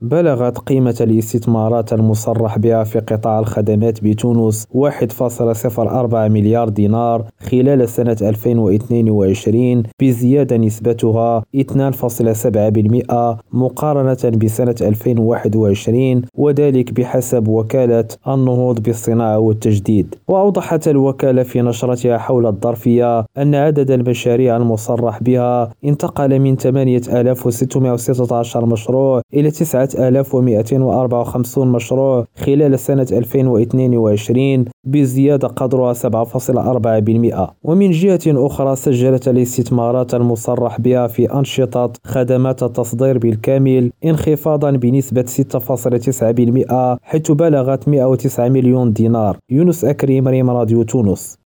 بلغت قيمة الاستثمارات المصرح بها في قطاع الخدمات بتونس 1.04 مليار دينار خلال سنة 2022 بزيادة نسبتها 2.7% مقارنة بسنة 2021 وذلك بحسب وكالة النهوض بالصناعة والتجديد. وأوضحت الوكالة في نشرتها حول الظرفية أن عدد المشاريع المصرح بها انتقل من 8616 مشروع إلى 9 3254 مشروع خلال سنة 2022 بزيادة قدرها 7.4% ومن جهة أخرى سجلت الاستثمارات المصرح بها في أنشطة خدمات التصدير بالكامل انخفاضا بنسبة 6.9% حيث بلغت 109 مليون دينار. يونس أكريم ريم راديو تونس.